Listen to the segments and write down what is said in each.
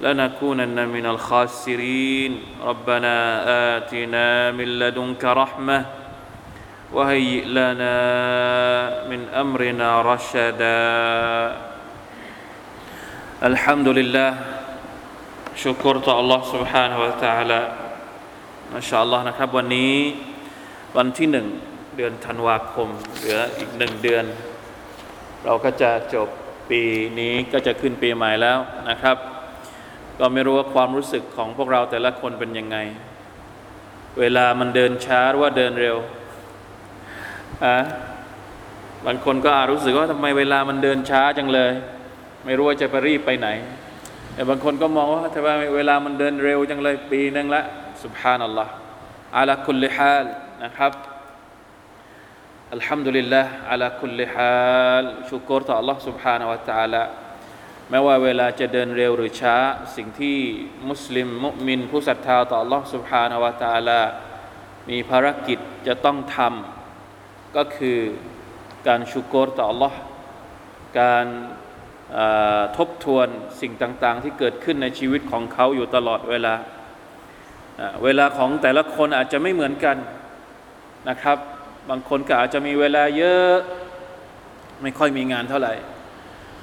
لنكونن من الخاسرين ربنا آتنا من لدنك رحمة وهيئ لنا من أمرنا رشدا الحمد لله شكرت الله سبحانه وتعالى ما شاء الله นะครับวันนี้วันที่หนึ่งเดือนธันวาคมเหลืออีกหนึ่งเดือน เราก็จะจบปีนี้ก็จะขึ้นปีใหม่แล้วนะครับ ก็ไม่รู้ว่าความรู้สึกของพวกเราแต่ละคนเป็นยังไง เวลามันเดินช้าหรือว่าเดินเร็วอะบางคนก็อาจรู้สึกว่าทำไมเวลามันเดินช้าจังเลย ไม่รู้ว่าจะไปรีบไปไหน แต่บางคนก็มองว่าทำไมเวลามันเดินเร็วจังเลย ปีนึงละสุบฮานัลลอฮ์อาลาคุลลิฮาลนะครับอัลฮัมดุลิลลาห์อาลาคุลลิฮาลชุกรต่อ Allah سبحانه และ تعالى แม้ว่าเวลาจะเดินเร็วหรือช้า สิ่งที่มุสลิมมุมิน ผู้ศรัทธาต่อ Allah سبحانه และ تعالى มีภารกิจจะต้องทำก็คือการชุกรต่อ Allah การทบทวนสิ่งต่างๆ ที่เกิดขึ้นในชีวิตของเขาอยู่ตลอดเวลา เวลาของแต่ละคนอาจจะไม่เหมือนกันนะครับ บางคนก็อาจจะมีเวลาเยอะไม่ค่อยมีงานเท่าไหร่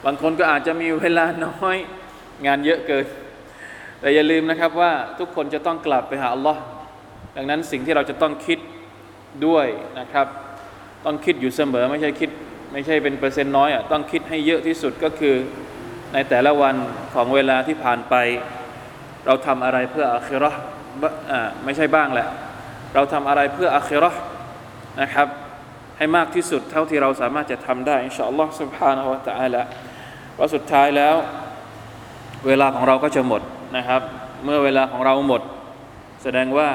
บางคนก็อาจจะมีเวลาน้อยงานเยอะเกิน แต่อย่าลืมนะครับว่าทุกคนจะต้องกลับไปหาอัลลอฮ์ดังนั้นสิ่งที่เราจะต้องคิดด้วยนะครับ ต้องคิดอยู่เสมอไม่ใช่คิดไม่ใช่เป็นเปอร์เซ็นต์น้อยอ่ะต้องคิดให้เยอะที่สุดก็คือในแต่ละวันของเวลาที่ผ่านไป เราทำอะไรเพื่ออาคิรอห์อ่าไม่ใช่บ้างแหละ เราทำอะไรเพื่ออาคิรอห์นะครับ ให้มากที่สุดเท่าที่เราสามารถจะทำได้อินชาอัลลอฮ์ سبحانه และ تعالى ว่าสุดท้ายแล้ว เวลาของเราก็จะหมดนะครับ เมื่อเวลาของเราหมด แสดงว่า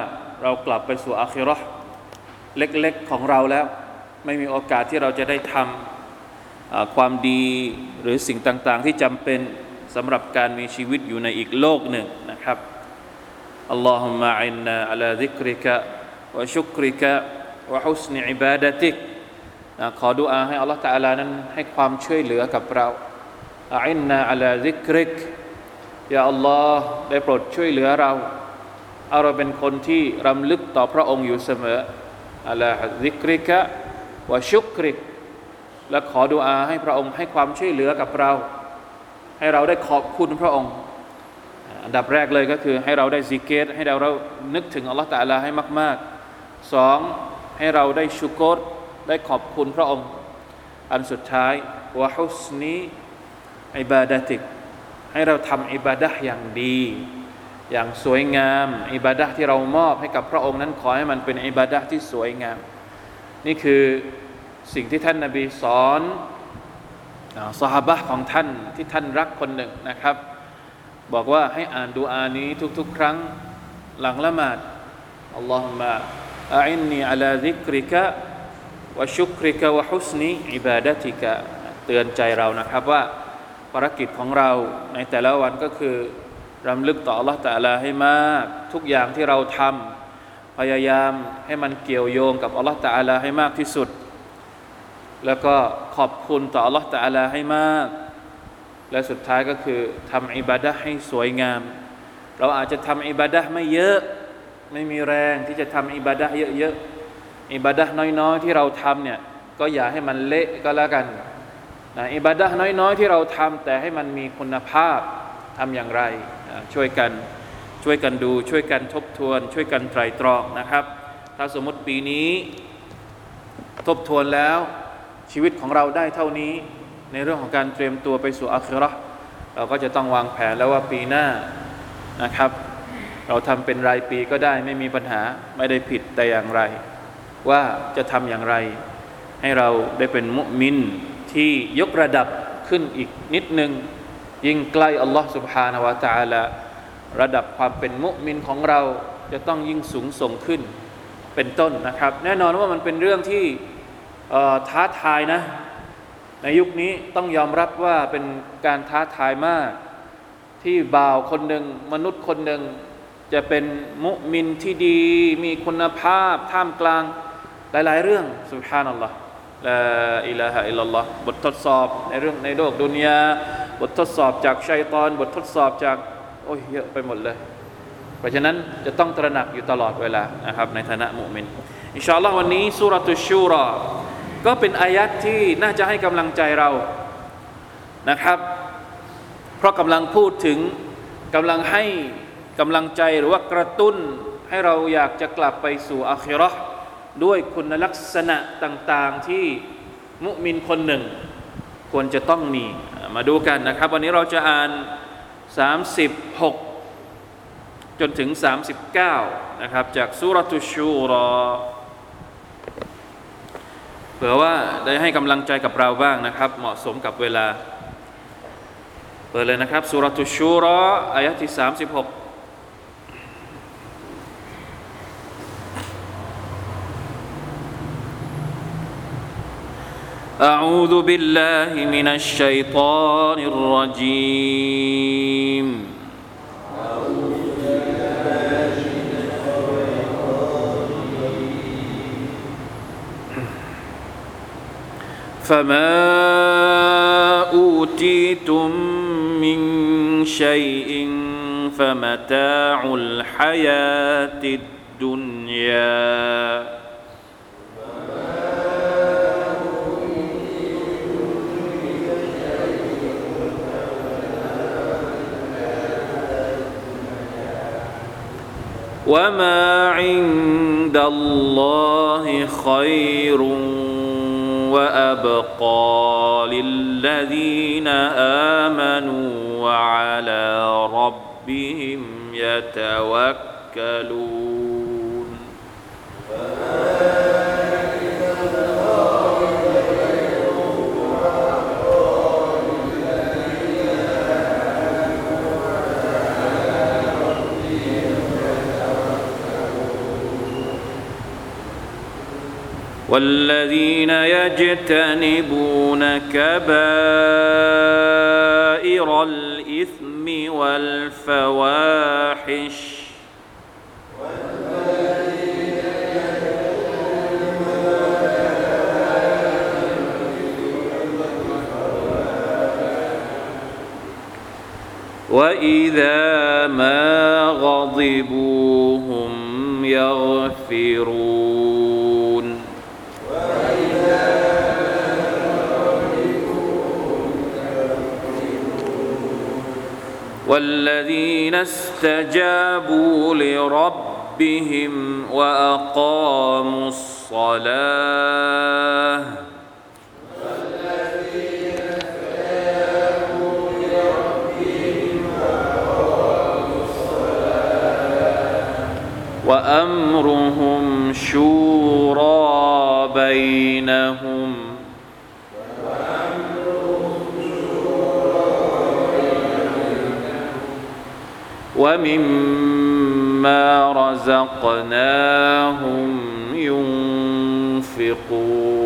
เรากลับไปสู่อาคิรอเล็กๆของเราแล้ว ไม่มีโอกาสที่เราจะได้ทำความดีหรือสิ่งต่างๆ ที่จำเป็นสำหรับการมีชีวิตอยู่ในอีกโลกหนึ่งนะครับอัลลอฮุมะอินนาอัลาซิกริกะวะชุกริกะวะฮุสนิอิบาดะติกขอดุอาให้อัลลอฮฺตะอาลานั้นให้ความช่วยเหลือกับเรา อินนาอัลาซิกริกยาอัลลอฮ์ได้โปรดช่วยเหลือเราเอาเราเป็นคนที่รำลึกต่อพระองค์อยู่เสมออัลาซิกริกะวะชุกริก และขอดุอาให้พระองค์ให้ความช่วยเหลือกับเรา ให้เราได้ขอบคุณพระองค์ อันดับแรกเลยก็คือให้เราได้ซิกเกตให้เราเรานึกถึงอัลลอฮฺตาลาให้มากๆสองให้เราได้ชุกรได้ขอบคุณพระองค์ อันสุดท้ายวะฮุสนี อิบาดะติก ให้เราทำอิบาดะอย่างดี อย่างสวยงาม อิบาดะที่เรามอบให้กับพระองค์นั้นขอให้มันเป็นอิบาดะที่สวยงาม นี่คือสิ่งที่ท่านนาบีสอนสหบะของท่านที่ท่านรักคนหนึ่งนะครับ บอกว่าให้อ่านดูอานี้ทุกๆ ครั้งหลังละหมาดอัลลอฮุมะอาอินนีอัลาซิกริกะวะชุกริกะวะฮุสนีอิบาดะติกะเตือนใจเรานะครับว่า ภารกิจของเราในแต่ละวันก็คือรำลึกต่อ Allah แต่ละให้มาก ทุกอย่างที่เราทำพยายามให้มันเกี่ยวโยงกับ Allah แต่ละให้มากที่สุด แล้วก็ขอบคุณต่อ Allah แต่ละให้มาก และสุดท้ายก็คือทำอิบาดะให้สวยงาม เราอาจจะทำอิบาดะไม่เยอะไม่มีแรงที่จะทำอิบาดะเยอะๆอิบาดะน้อยๆ ที่เราทำเนี่ยก็อย่าให้มันเละก็แล้วกัน นะอิบาดะน้อยๆ ที่เราทำแต่ให้มันมีคุณภาพทำอย่างไรนะช่วยกันช่วยกันดู ช่วยกันทบทวน ช่วยกันไตรตรองนะครับ ถ้าสมมติปีนี้ทบทวนแล้วชีวิตของเราได้เท่านี้ ในเรื่องของการเตรียมตัวไปสู่อาคิเราะห์เราก็จะต้องวางแผนแล้วว่าปีหน้านะครับ เราทำเป็นรายปีก็ได้ไม่มีปัญหาไม่ได้ผิดแต่อย่างไร ว่าจะทำอย่างไร ให้เราได้เป็นมุมิน ที่ยกระดับขึ้นอีกนิดหนึ่งยิ่งใกล้อัลลอฮ์ سبحانه และ تعالى ระดับความเป็นมุมินของเราจะต้องยิ่งสูงส่งขึ้นเป็นต้นนะครับ แน่นอนว่ามันเป็นเรื่องที่เอ่อท้าทายนะ ในยุคนี้ต้องยอมรับว่าเป็นการท้าทายมาก ที่บ่าวคนหนึ่งมนุษย์คนหนึ่งจะเป็นมุมินที่ดี มีคุณภาพ ท่ามกลางหลาย ๆ เรื่องสุบฮานัลลอฮ์ ลาอิลาฮะอิลลัลลอฮ์บททดสอบในเรื่องในโลกดุนยาบททดสอบจากชัยตอน บททดสอบจาก โอ้ยเยอะไปหมดเลย เพราะฉะนั้นจะต้องตระหนักอยู่ตลอดเวลานะครับในฐานะมุมินอินชาอัลลอฮ์วันนี้สุรตุชูรอก็เป็นอายัดที่น่าจะให้กำลังใจเรานะครับ เพราะกำลังพูดถึงกำลังให้กำลังใจหรือว่ากระตุ้นให้เราอยากจะกลับไปสู่อาคิราะห์ ด้วยคุณลักษณะต่างๆที่มุมินคนหนึ่ง ควรจะต้องมี มาดูกันนะครับ วันนี้เราจะอ่าน 36 จนถึง 39 นะครับ จากสุรตุชูรอเผื่อว่าได้ให้กำลังใจกับเราบ้างนะครับ เหมาะสมกับเวลา เปิดเลยนะครับสุรตุชูรออายะที่ 36 أعوذ بالله من الشيطان الرجيم. فما أوتيتم من شيء فمتاع الحياة الدنيا. وما عند الله خير وابقى للذين امنوا وعلى ربهم يتوكلون والذين يجتنبون كبائر الإثم والفواحش وإذا ما غضبوا هم يغفرون والذين استجابوا لربهم وأقاموا الصلاة وأمرهم شورى بينهم ومما رزقناهم ينفقون.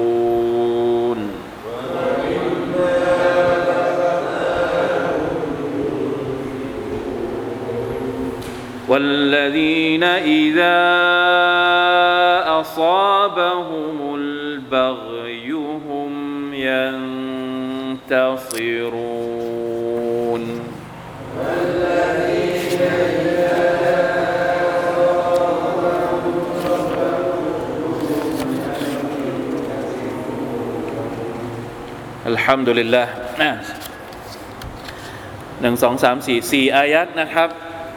والذين إذا أصابهم البغي الحمد لله หนึ่งสองสามสี่สี่อายัดนะครับ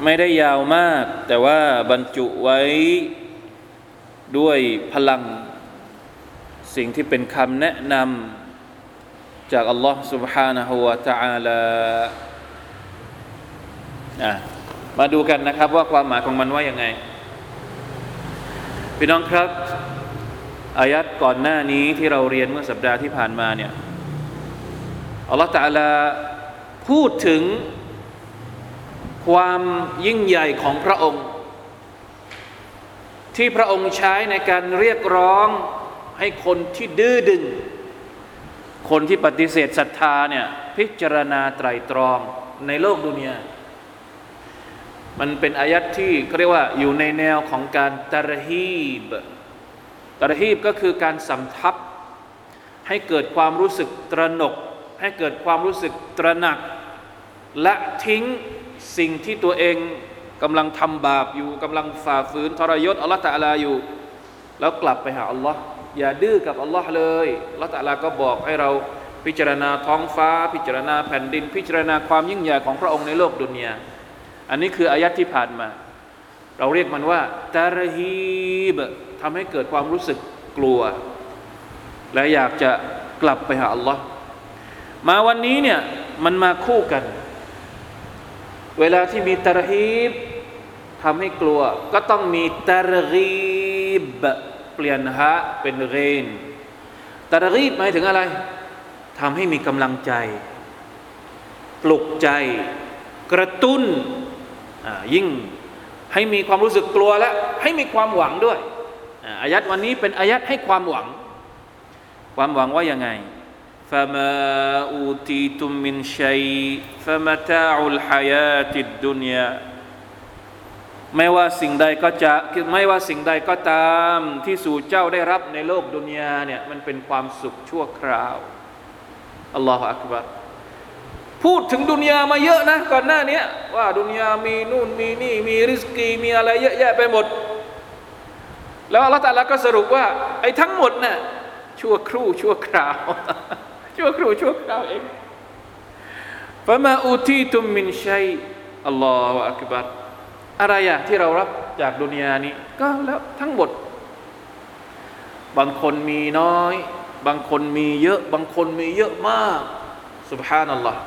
ไม่ได้ยาวมาก แต่ว่าบรรจุไว้ด้วยพลัง สิ่งที่เป็นคำแนะนำจากอัลลอฮ์ سبحانه และ تعالى อ่ะมาดูกันนะครับว่าความหมายของมันว่ายังไง พี่น้องครับ อายัดก่อนหน้านี้ที่เราเรียนเมื่อสัปดาห์ที่ผ่านมาเนี่ย อัลลอฮฺตาลาพูดถึงความยิ่งใหญ่ของพระองค์ ที่พระองค์ใช้ในการเรียกร้องให้คนที่ดื้อดึง คนที่ปฏิเสธศรัทธาเนี่ยพิจารณาไตรตรองในโลกดุนยามันเป็นอายัดที่เขาเรียกว่าอยู่ในแนวของการตรฮีบตรฮีบก็คือการสำทับให้เกิดความรู้สึกตระหนก ให้เกิดความรู้สึกตระหนัก และทิ้งสิ่งที่ตัวเองกำลังทำบาปอยู่กำลังฝ่าฝืนทรยศอัลลอฮฺตะลาอยู่ แล้วกลับไปหาอัลลอฮ์อย่าดื้อกับอัลลอฮ์เลยอัลลอฮฺตะลาก็บอกให้เราพิจารณาท้องฟ้า พิจารณาแผ่นดิน พิจารณาความยิ่งใหญ่ของพระองค์ในโลกดุนยาอันนี้คืออายัดที่ผ่านมา เราเรียกมันว่าตารฮีบทำให้เกิดความรู้สึกกลัว และอยากจะกลับไปหาอัลลอฮ์ มาวันนี้เนี่ยมันมาคู่กัน เวลาที่มีตรฮีบทำให้กลัว ก็ต้องมีตรฮีบเปลี่ยนฮะเป็นเรนตรฮีบหมายถึงอะไรทำให้มีกำลังใจ ปลุกใจ กระตุ้นยิ่งให้มีความรู้สึกกลัวและให้มีความหวังด้วยอายัดวันนี้เป็นอายัดให้ความหวัง ความหวังว่ายังไง فما أوتيتم من شيء فمتاع الحياة الدنيا ไม่ว่าสิ่งใดก็จะไม่ว่าสิ่งใดก็ตามที่สู่เจ้าได้รับในโลกดุนยาเนี่ยมันเป็นความสุขชั่วคราวอัลลอฮฺอักบารพูดถึงดุนยามาเยอะนะก่อนหน้านี้ว่าดุนยามีนู่นมีนี่มีริสกีมีอะไรเยอะแยะไปหมด แล้วอัลลอฮฺตาลาก็สรุปว่าไอ้ทั้งหมดน่ะชั่วครู่ชั่วคราว ชั่วครู่ชั่วคราวเองฟะมาอูทีตุมมินชัยอัลลอฮฺอักบัรอะไรอะที่เรารับจากดุนยานี้ ก็แล้วทั้งหมด บางคนมีน้อย บางคนมีเยอะ บางคนมีเยอะมากสุบฮานัลลอฮ์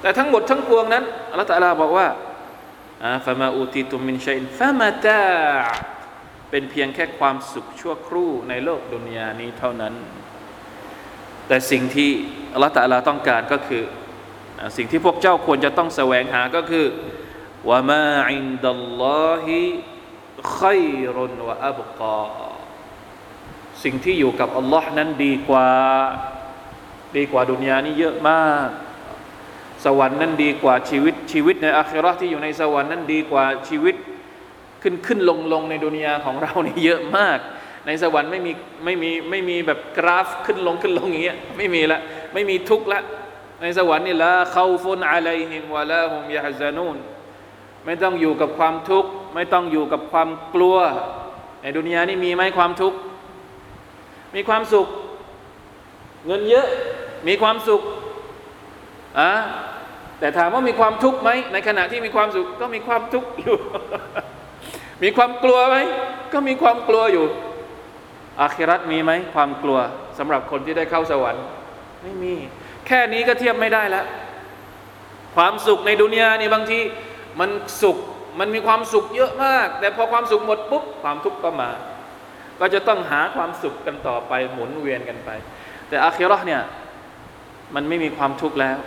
แต่ทั้งหมดทั้งปวงนั้นอัลลอฮฺตะลาบอกว่าฟามาอูติตุมินชัยฟามาตาเป็นเพียงแค่ความสุขชั่วครู่ในโลกดุนยานี้เท่านั้น แต่สิ่งที่อัลลอฮฺตะลาต้องการก็คือ สิ่งที่พวกเจ้าควรจะต้องแสวงหาก็คือว่ามาอินดัลลอฮิขัยรุนวะอับกาสิ่งที่อยู่กับอัลลอฮ์นั้นดีกว่าดีกว่าดุนยานี้เยอะมาก สวรรค์นั้นดีกว่าชีวิตชีวิตในอาคิรอที่อยู่ในสวรรค์นั้นดีกว่าชีวิตขึ้นขึ้นลงลงในดุนยาของเรานี่เยอะมาก ในสวรรค์ไม่มีไม่มีไม่มีแบบกราฟขึ้นลงขึ้นลงอย่างเงี้ยไม่มีละไม่มีทุกข์ละในสวรรค์นี่ละเขาฟุนอะลัยฮิมวะลาฮุมยาฮซานูนไม่ต้องอยู่กับความทุกข์ ไม่ต้องอยู่กับความกลัว ในดุนยานี่มีไหมความทุกข์ มีความสุข เงินเยอะมีความสุขอะแต่ถามว่ามีความทุกข์ไหมในขณะที่มีความสุขก็มีความทุกข์อยู่ มีความกลัวไหมก็มีความกลัวอยู่ อาคิรัตมีไหมความกลัวสำหรับคนที่ได้เข้าสวรรค์ไม่มี แค่นี้ก็เทียบไม่ได้แล้ว ความสุขในดุนยานี่บางทีมันสุขมันมีความสุขเยอะมาก แต่พอความสุขหมดปุ๊บความทุกข์ก็มา ก็จะต้องหาความสุขกันต่อไปหมุนเวียนกันไป แต่อาคิรอเนี่ยมันไม่มีความทุกข์แล้ว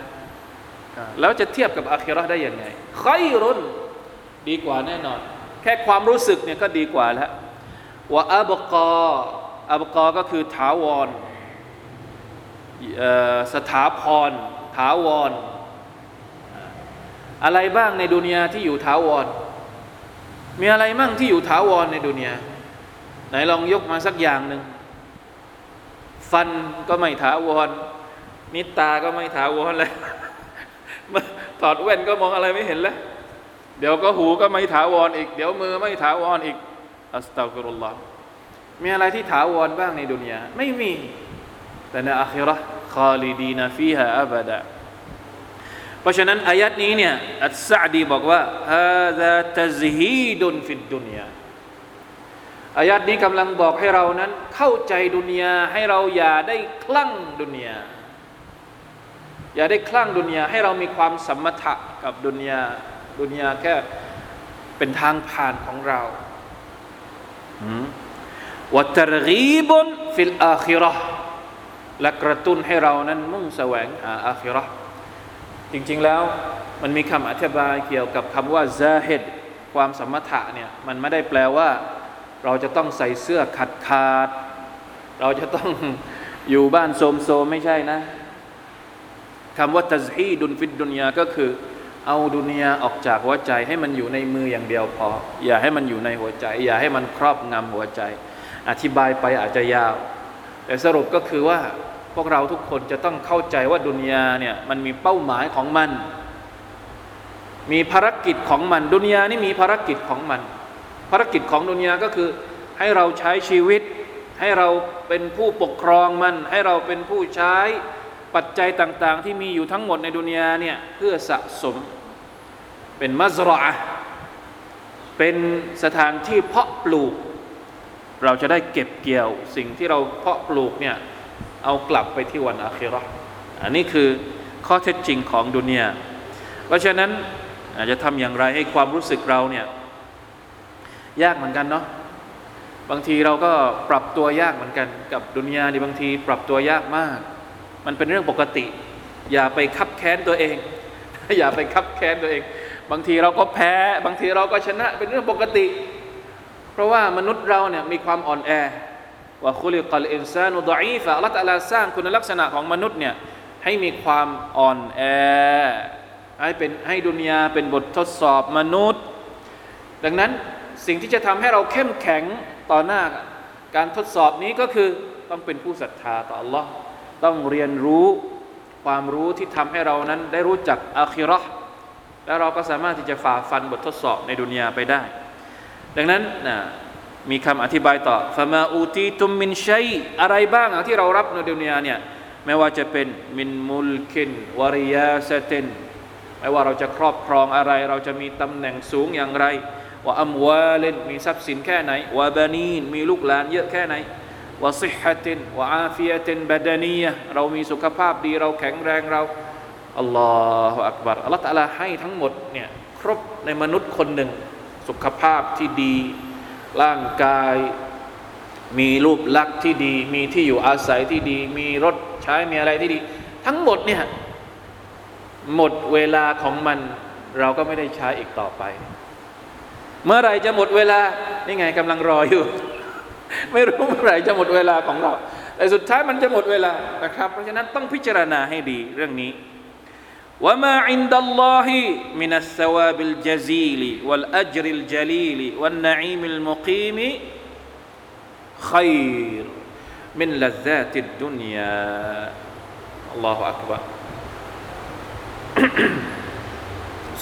แล้วจะเทียบกับอาคิรอได้ยังไงค่อยรุนดีกว่าแน่นอน แค่ความรู้สึกเนี่ยก็ดีกว่าแล้วว่าอับกอ อับกอก็คือถาวรสถาพรถาวร อะไรบ้างในดุนยาที่อยู่ถาวร มีอะไรมั่งที่อยู่ถาวรในดุนยาไหนลองยกมาสักอย่างหนึ่งฟันก็ไม่ถาวรนิตาก็ไม่ถาวรเลยถอดแว่นก็มองอะไรไม่เห็นแล้ว เดี๋ยวก็หูก็ไม่ถาวรอีก เดี๋ยวมือไม่ถาวรอีกอัสตัฟุรุลลอฮ์ มีอะไรที่ถาวรบ้างในดุนยาไม่มี แต่ในอาคิรอคาลิดีนาฟีฮาอับดะเพราะฉะนั้นอายัดนี้เนี่ยอัสซาดีบอกว่าฮาซาตซฮีดุนฟิดดุนยาอายัดนี้กำลังบอกให้เรานั้น เข้าใจดุนยาให้เราอย่าได้คลั่งดุนยาอย่าได้คลั่งดุนยาให้เรามีความสัมมถะกับดุนยาดุนยาแค่เป็นทางผ่านของเรา وترغيب في الآخرةและกระตุ้นให้เรานั้นมุ่งแสวงหาอาคิรอจริงๆแล้วมันมีคำอธิบายเกี่ยวกับคำว่าزهدความสมถะเนี่ยมันไม่ได้แปลว่า เราจะต้องใส่เสื้อขัดขาด เราจะต้องอยู่บ้านโสมโซไม่ใช่นะคำว่าตัซฮีดุนฟิดดุนยาก็คือ เอาดุนยาออกจากหัวใจให้มันอยู่ในมืออย่างเดียวพอ อย่าให้มันอยู่ในหัวใจ อย่าให้มันครอบงำหัวใจ อธิบายไปอาจจะยาว แต่สรุปก็คือว่าพวกเราทุกคนจะต้องเข้าใจว่าดุนยาเนี่ยมันมีเป้าหมายของมัน มีภารกิจของมัน ดุนยานี่มีภารกิจของมัน ภารกิจของดุนยาก็คือให้เราใช้ชีวิต ให้เราเป็นผู้ปกครองมัน ให้เราเป็นผู้ใช้ปัจจัยต่างๆ ที่มีอยู่ทั้งหมดในดุนยาเนี่ยเพื่อสะสม เป็นมัซรอเป็นสถานที่เพาะปลูก เราจะได้เก็บเกี่ยวสิ่งที่เราเพาะปลูกเนี่ยเอากลับไปที่วันอาคิรออันนี้คือข้อเท็จจริงของดุนยาเพราะฉะนั้นอาจจะทำอย่างไรให้ความรู้สึกเราเนี่ยยากเหมือนกันเนาะบางทีเราก็ปรับตัวยากเหมือนกันกับดุนยาในบางทีปรับตัวยากมาก มันเป็นเรื่องปกติ อย่าไปคับแค้นตัวเอง อย่าไปคับแค้นตัวเอง บางทีเราก็แพ้ บางทีเราก็ชนะเป็นเรื่องปกติ เพราะว่ามนุษย์เราเนี่ยมีความอ่อนแอว่าคุลิกัลอินซานุดอีฟะอัลลอฮฺตะลาสร้างคุณลักษณะของมนุษย์เนี่ยให้มีความอ่อนแอให้เป็นให้ดุนยาเป็นบททดสอบมนุษย์ ดังนั้นสิ่งที่จะทำให้เราเข้มแข็งต่อหน้าการทดสอบนี้ก็คือต้องเป็นผู้ศรัทธาต่อ Allah ต้องเรียนรู้ความรู้ที่ทำให้เรานั้นได้รู้จักอาคิรอแล้วเราก็สามารถที่จะฝ่าฟันบททดสอบในดุนยาไปได้ ดังนั้นนะมีคำอธิบายต่อฟามาอูตีตุมมินชัยอะไรบ้างที่เรารับในดุนยาเนี่ยไม่ว่าจะเป็นมินมุลคินวาริยาสตินไม่ว่าเราจะครอบครองอะไร เราจะมีตำแหน่งสูงอย่างไรว่าอัมวาเลนมีทรัพย์สินแค่ไหนวาบานีนมีลูกหลานเยอะแค่ไหนวะซิฮะตินวะอาฟียตินบาดานีเรามีสุขภาพดีเราแข็งแรงเราอัลลอฮฺอักบารอัลลอฮฺตะลาให้ทั้งหมดเนี่ยครบในมนุษย์คนหนึ่ง สุขภาพที่ดี ร่างกาย มีรูปลักษณ์ที่ดี มีที่อยู่อาศัยที่ดี มีรถใช้ มีอะไรที่ดี ทั้งหมดเนี่ยหมดเวลาของมันเราก็ไม่ได้ใช้อีกต่อไป เมื่อไรจะหมดเวลา นี่ไงกำลังรออยู่ ไม่รู้เมื่อไรจะหมดเวลาของเรา แต่สุดท้ายมันจะหมดเวลานะครับ เพราะฉะนั้นต้องพิจารณาให้ดีเรื่องนี้ وما عند الله من الثواب الجزيل والأجر الجليل والنعيم المقيمขัยรมินลัซาติดดุนยาอั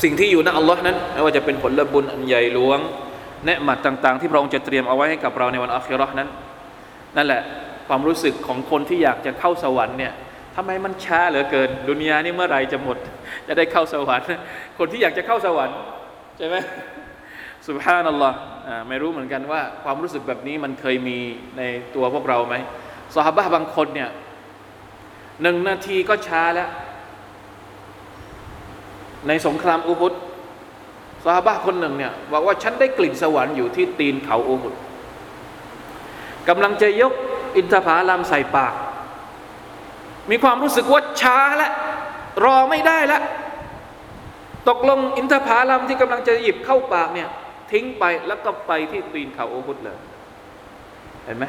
สิ่งที่อยู่ในอัลลอฮ์นั้นไม่ว่าจะเป็นผลบุญอันใหญ่หลวงเนืหมัดต่างๆ ที่พระองค์จะเตรียมเอาไว้ให้กับเราในวันอัคคีรานั้น นั่นแหละความรู้สึกของคนที่อยากจะเข้าสวรรค์เนี่ย ทำไมมันช้าเหลือเกิน ดุนยานี่เมื่อไหร่จะหมด จะได้เข้าสวรรค์คนที่อยากจะเข้าสวรรค์ใช่ไหมสุบฮานัลลอฮ์ไม่รู้เหมือนกันว่า ความรู้สึกแบบนี้มันเคยมีในตัวพวกเราไหมสหบะบางคนเนี่ยหนึ่งนาทีก็ช้าแล้ว ในสงครามอุฮุดสหบะคนหนึ่งเนี่ยบอกว่าฉันได้กลิ่นสวรรค์อยู่ที่ตีนเขาอุฮุดกำลังจะยกอินทผลัมใส่ปาก มีความรู้สึกว่าช้าแล้วรอไม่ได้แล้วตกลงอินทผลัมที่กำลังจะหยิบเข้าปากเนี่ย ทิ้งไปแล้วก็ไปที่ตีนเขาโอฮุดเลย เห็นไหม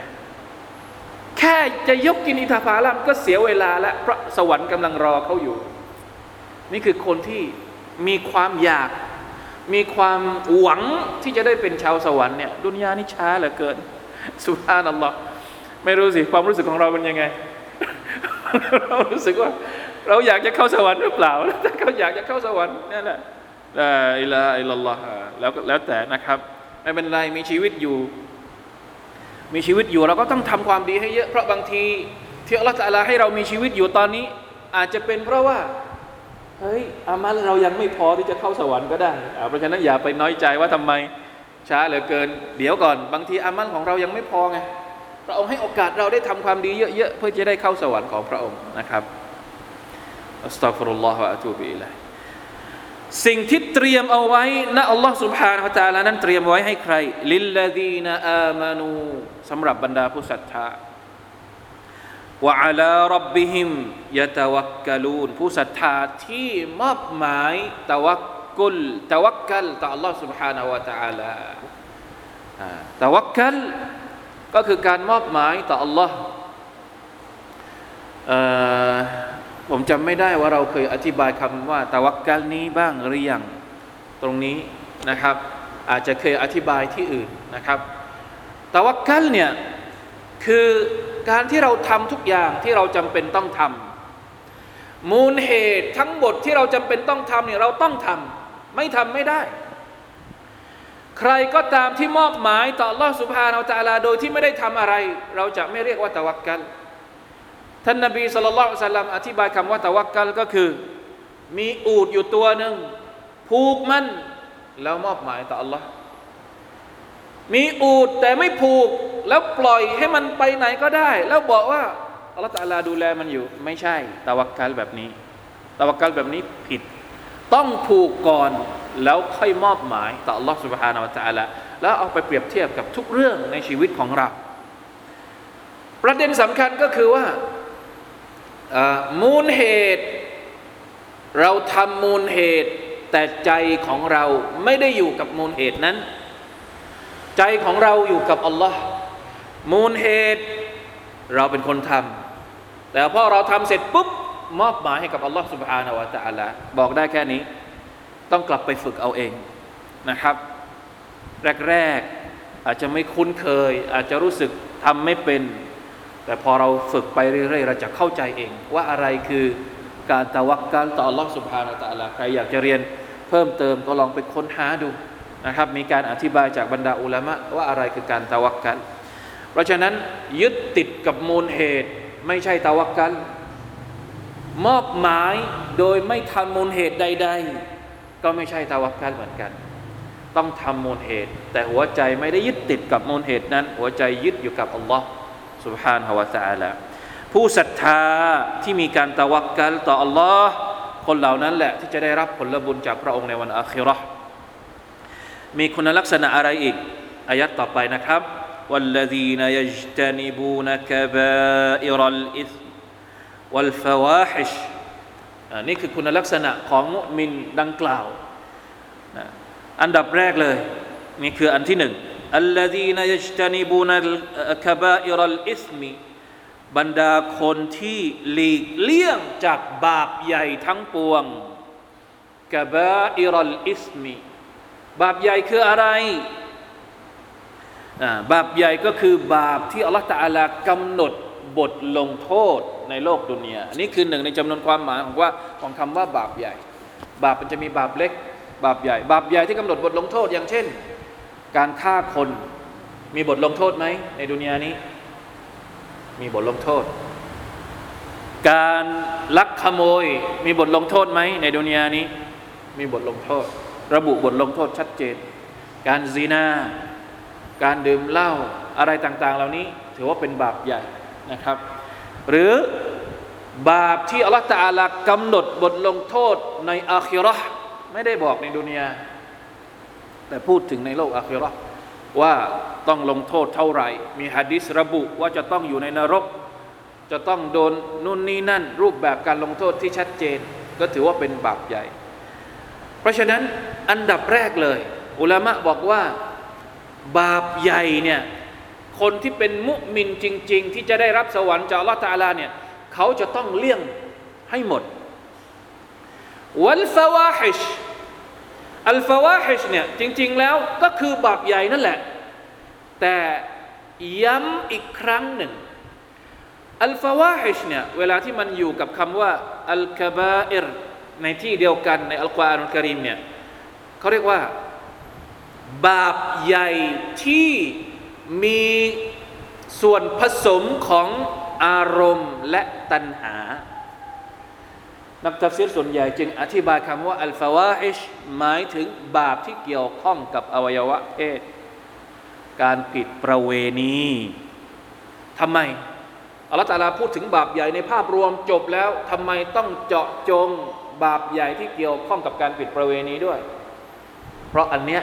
แค่จะยกกินอินทผลัมก็เสียเวลาแล้วพระสวรรค์กำลังรอเขาอยู่ นี่คือคนที่มีความอยาก มีความหวังที่จะได้เป็นชาวสวรรค์เนี่ยดุนยานี่ช้าเหลือเกิน สุภาพนัลลอฮ์ไม่รู้สิ ความรู้สึกของเราเป็นยังไง เรารู้สึกว่า เราอยากจะเข้าสวรรค์หรือเปล่าถ้าเขาอยากจะเข้าสวรรค์นั่นแหละลาอิลาอิลลอฮ์แล้วแล้วแต่นะครับ ไม่เป็นไรมีชีวิตอยู่ มีชีวิตอยู่เราก็ต้องทำความดีให้เยอะเพราะบางทีที่อัลลอฮฺตะลาให้เรามีชีวิตอยู่ตอนนี้ อาจจะเป็นเพราะว่าเฮ้ยอามัลเรายังไม่พอที่จะเข้าสวรรค์ก็ได้ เพราะฉะนั้นอย่าไปน้อยใจว่าทำไมช้าเหลือเกิน เดี๋ยวก่อน บางทีอามันของเรายังไม่พอไง พระองค์ให้โอกาสเราได้ทำความดีเยอะๆเพื่อจะได้เข้าสวรรค์ของพระองค์นะครับอัสตัฟรุลลอฮฺวะอะตูบิอิลัยสิ่งที่เตรียมเอาไว้นะอัลลอฮฺสุบฮานาฮะตาลานั้นเตรียมไว้ให้ใคร ลิลลาดีนาอามานูสำหรับบรรดาผู้ศรัทธาวะอัลารับบิฮิมยะตะวักกะลูนผู้ศรัทธาที่มอบหมายตะวักกุลตะวักกัลต่ออัลลอฮฺสุบฮานาฮะตาลาตะวักกัล ก็คือการมอบหมายต่อ Allah ผมจำไม่ได้ว่าเราเคยอธิบายคำว่าตะวักกัลนี้บ้างหรือยังตรงนี้นะครับ อาจจะเคยอธิบายที่อื่นนะครับตะวักกัลเนี่ยคือการที่เราทำทุกอย่างที่เราจำเป็นต้องทำมูลเหตุทั้งหมดที่เราจำเป็นต้องทำเนี่ยเราต้องทำไม่ทำไม่ได้ ใครก็ตามที่มอบหมายต่อลอสุภาเราจาลาโดยที่ไม่ได้ทำอะไร เราจะไม่เรียกว่าตะวักกัลท่านนบีสุลต่านสัลลัมอธิบายคำว่าตะวักกัลก็คือ มีอูดอยู่ตัวหนึ่งผูกมันแล้วมอบหมายต่อ Allah มีอูดแต่ไม่ผูกแล้วปล่อยให้มันไปไหนก็ได้ แล้วบอกว่าอัลลอฮฺตาลาดูแลมันอยู่ ไม่ใช่ตะวักกัลแบบนี้ตะวักกัลแบบนี้ผิด ต้องผูกก่อน แล้วค่อยมอบหมายต่อ Allah سبحانه และ تعالى แล้วเอาไปเปรียบเทียบกับทุกเรื่องในชีวิตของเรา ประเด็นสำคัญก็คือว่ามูลเหตุ เราทำมูลเหตุ แต่ใจของเราไม่ได้อยู่กับมูลเหตุนั้น ใจของเราอยู่กับอัลลอฮ์มูลเหตุเราเป็นคนทำแต่พอเราทำเสร็จปุ๊บมอบหมายให้กับอัลลอฮ์ سبحانه และ تعالى บอกได้แค่นี้ ต้องกลับไปฝึกเอาเองนะครับ แรก ๆ อาจจะไม่คุ้นเคย อาจจะรู้สึกทำไม่เป็น แต่พอเราฝึกไปเรื่อยๆ เราจะเข้าใจเอง ว่าอะไรคือการตะวักการต่อลอกสุภาตะละใครอยากจะเรียนเพิ่มเติมก็ลองไปค้นหาดูนะครับ มีการอธิบายจากบรรดาอุลามะว่าอะไรคือการตะวักกันเพราะฉะนั้นยึดติดกับมูลเหตุไม่ใช่ตะวักกันมอบหมายโดยไม่ทันมูลเหตุใด ๆ ก็ไม่ใช่ตะวักกันเหมือนกัน ต้องทำมูลเหตุ แต่หัวใจไม่ได้ยึดติดกับมูลเหตุนั้น หัวใจยึดอยู่กับอัลลอฮ์ سبحانه และ تعالى ผู้ศรัทธาที่มีการตะวักกัลต่อ Allah คนเหล่านั้นแหละที่จะได้รับผลบุญจากพระองค์ในวันอาคิรอมีคุณลักษณะอะไรอีกอายัดต่อไปนะครับ والذين يجتنبون كبائر الإثم والفواحش นี่คือคุณลักษณะของมุมินดังกล่าวนะอันดับแรกเลย นี่คืออันที่หนึ่งอัลลดีนยัจตนิบูนัลคบาอิรัลอิสมีบรรดาคนที่หลีกเลี่ยงจากบาปใหญ่ทั้งปวงกบาอิรัลอิสมีบาปใหญ่คืออะไรบาปใหญ่ก็คือบาปที่อัลลอฮฺตะอาลากำหนดบทลงโทษ ในโลกดุนยาอันนี้คือหนึ่งในจำนวนความหมายของว่าของคำว่าบาปใหญ่ บาปมันจะมีบาปเล็ก บาปใหญ่ บาปใหญ่ที่กำหนดบทลงโทษอย่างเช่น การฆ่าคนมีบทลงโทษไหมในดุนยานี้ มีบทลงโทษ การลักขโมยมีบทลงโทษไหมในดุนยานี้ มีบทลงโทษ ระบุบทลงโทษชัดเจน การซีนาการดื่มเหล้าอะไรต่างๆ เหล่านี้ถือว่าเป็นบาปใหญ่นะครับ หรือบาปที่อัลลอฮฺตาลากำหนดบทลงโทษในอาคิรอไม่ได้บอกในดุนยาแต่พูดถึงในโลกอาคิรอว่าต้องลงโทษเท่าไหร่ มีฮะดิษระบุว่าจะต้องอยู่ในนรก จะต้องโดนนู่นนี่นั่น รูปแบบการลงโทษที่ชัดเจน ก็ถือว่าเป็นบาปใหญ่ เพราะฉะนั้นอันดับแรกเลย อุลามะบอกว่า บาปใหญ่เนี่ย คนที่เป็นมุมินจริง ๆ ที่จะได้รับสวรรค์จากอัลลอฮฺตาลาเนี่ยเขาจะต้องเลี่ยงให้หมดوالفواحش الفواحش เนี่ยจริง ๆ แล้วก็คือบาปใหญ่นั่นแหละ แต่ย้ำอีกครั้งหนึ่งالفواحش เนี่ยเวลาที่มันอยู่กับคำว่าالكبائر ในที่เดียวกันในอัลกุรอานอัลกะรีมเนี่ยเขาเรียกว่า บาปใหญ่ที่ มีส่วนผสมของอารมณ์และตัณหา นักตัฟซีรส่วนใหญ่จึงอธิบายคำว่าالفواحش หมายถึงบาปที่เกี่ยวข้องกับอวัยวะเพศ การผิดประเวณีทำไมอัลลอฮฺตาลาพูดถึงบาปใหญ่ในภาพรวมจบแล้วทำไมต้องเจาะจงบาปใหญ่ที่เกี่ยวข้องกับการผิดประเวณีด้วย เพราะอันเนี้ย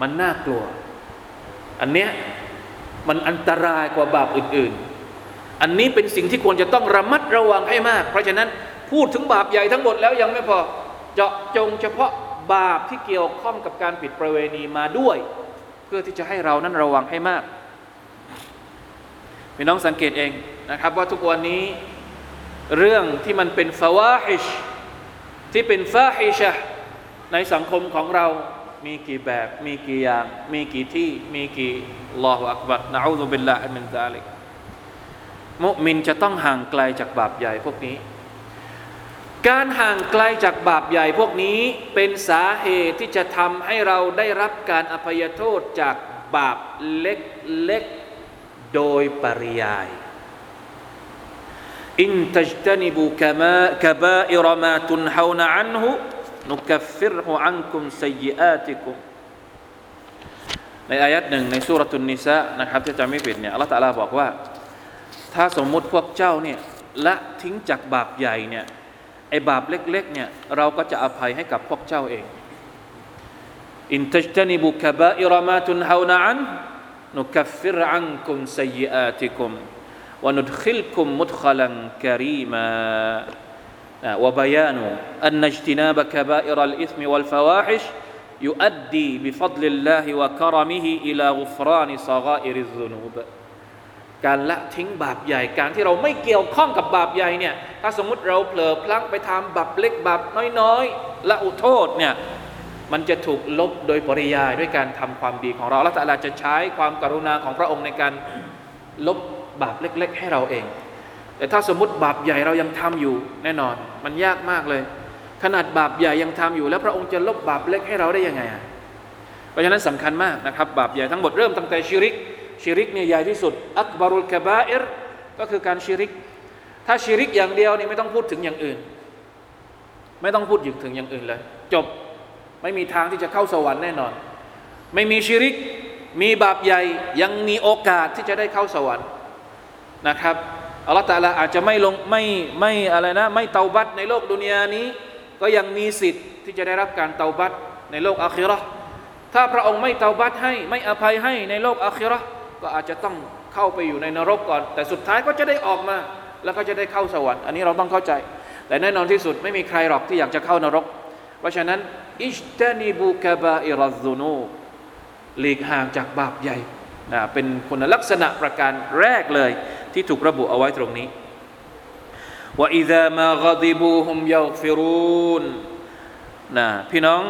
มันน่ากลัว อันเนี้ย มันอันตรายกว่าบาปอื่น ๆ อันนี้เป็นสิ่งที่ควรจะต้องระมัดระวังให้มาก เพราะฉะนั้นพูดถึงบาปใหญ่ทั้งหมดแล้วยังไม่พอเจาะจงเฉพาะบาปที่เกี่ยวข้องกับการผิดประเวณีมาด้วย เพื่อที่จะให้เรานั้นระวังให้มากพี่น้องสังเกตเองนะครับว่าทุกวันนี้เรื่องที่มันเป็นฟาวาฮิชที่เป็นฟาฮิชะในสังคมของเรามีกี่แบบ มีกี่อย่าง มีกี่ที่ มีกี่ ลอฮฺอักบัรนะอูซุบิลลาฮิมินซาลิกมุมินจะต้องห่างไกลจากบาปใหญ่พวกนี้ การห่างไกลจากบาปใหญ่พวกนี้เป็นสาเหตุที่จะทำให้เราได้รับการอภัยโทษจากบาปเล็กๆโดยปริยายอินตัจตนิบุกมากบาอิรมาตุนฮาวนะอันหุนุกัฟิรหุอันคุมซัยอาติคุม ในอายัดหนึ่งในสุรตุนนิสะนะครับที่จะไม่ผิดเนี่ยอัลลอฮฺตะลาบอกว่า ถ้าสมมุติพวกเจ้าเนี่ยละทิ้งจากบาปใหญ่เนี่ยไอบาปเล็กๆเนี่ยเราก็จะอภัยให้กับพวกเจ้าเองอินตัจตนิบุกบาอิรมาตุนฮาวนะอันนุกัฟฟิรอันคุมซัยอาติคุม يؤدي ดดีบิฟัดลิลลาฮิวะคารมิฮิอิลาอุฟรการละทิ้งบาปใหญ่การที่เราไม่เกี่ยวข้องกับบาปใหญ่เนี่ยถ้าสมมุติเราเผลอพลั้งไปทำบาปเล็กบาปน้อยๆละอุโทษเนี่ยมันจะถูกลบโดยปริยายด้วยการทำความดีของเราละต่ละจะใช้ความกรุณาของพระองค์ในการลบบาปเล็ก ๆ ให้เราเอง แต่ถ้าสมมติบาปใหญ่เรายังทำอยู่แน่นอน มันยากมากเลย ขนาดบาปใหญ่ยังทำอยู่แล้วพระองค์จะลบบาปเล็กให้เราได้ยังไงอะเพราะฉะนั้นสำคัญมากนะครับ บาปใหญ่ทั้งหมดเริ่มตั้งแต่ชิริกชิริกเนี่ยใหญ่ที่สุด อักบารุลกบาอิรก็คือการชิริก ถ้าชิริกอย่างเดียวนี่ไม่ต้องพูดถึงอย่างอื่น ไม่ต้องพูดถึงอย่างอื่นเลย จบไม่มีทางที่จะเข้าสวรรค์แน่นอน ไม่มีชิริก มีบาปใหญ่ยังมีโอกาสที่จะได้เข้าสวรรค์นะครับอัลลอฮฺตาลาอาจจะไม่ลงไม่ไม่อะไรนะ ไม่เตาบัตในโลกดุนยานี้ ก็ยังมีสิทธิ์ที่จะได้รับการเตาบัตในโลกอาคิรอถ้าพระองค์ไม่เตาบัตให้ไม่อภัยให้ในโลกอาคิรอก็อาจจะต้องเข้าไปอยู่ในนรกก่อน แต่สุดท้ายก็จะได้ออกมา แล้วก็จะได้เข้าสวรรค์อันนี้เราต้องเข้าใจ แต่แน่นอนที่สุดไม่มีใครหรอกที่อยากจะเข้านรก เพราะฉะนั้นอิจตานิบุกบาอิรัซุนูหลีกห่างจากบาปใหญ่นะเป็นคุณลักษณะประการแรกเลยที่ถูกระบุเอาไว้ตรงนี้ ว่าอิดามากดิบูฮุมยาฟิรูนนะพี่น้อง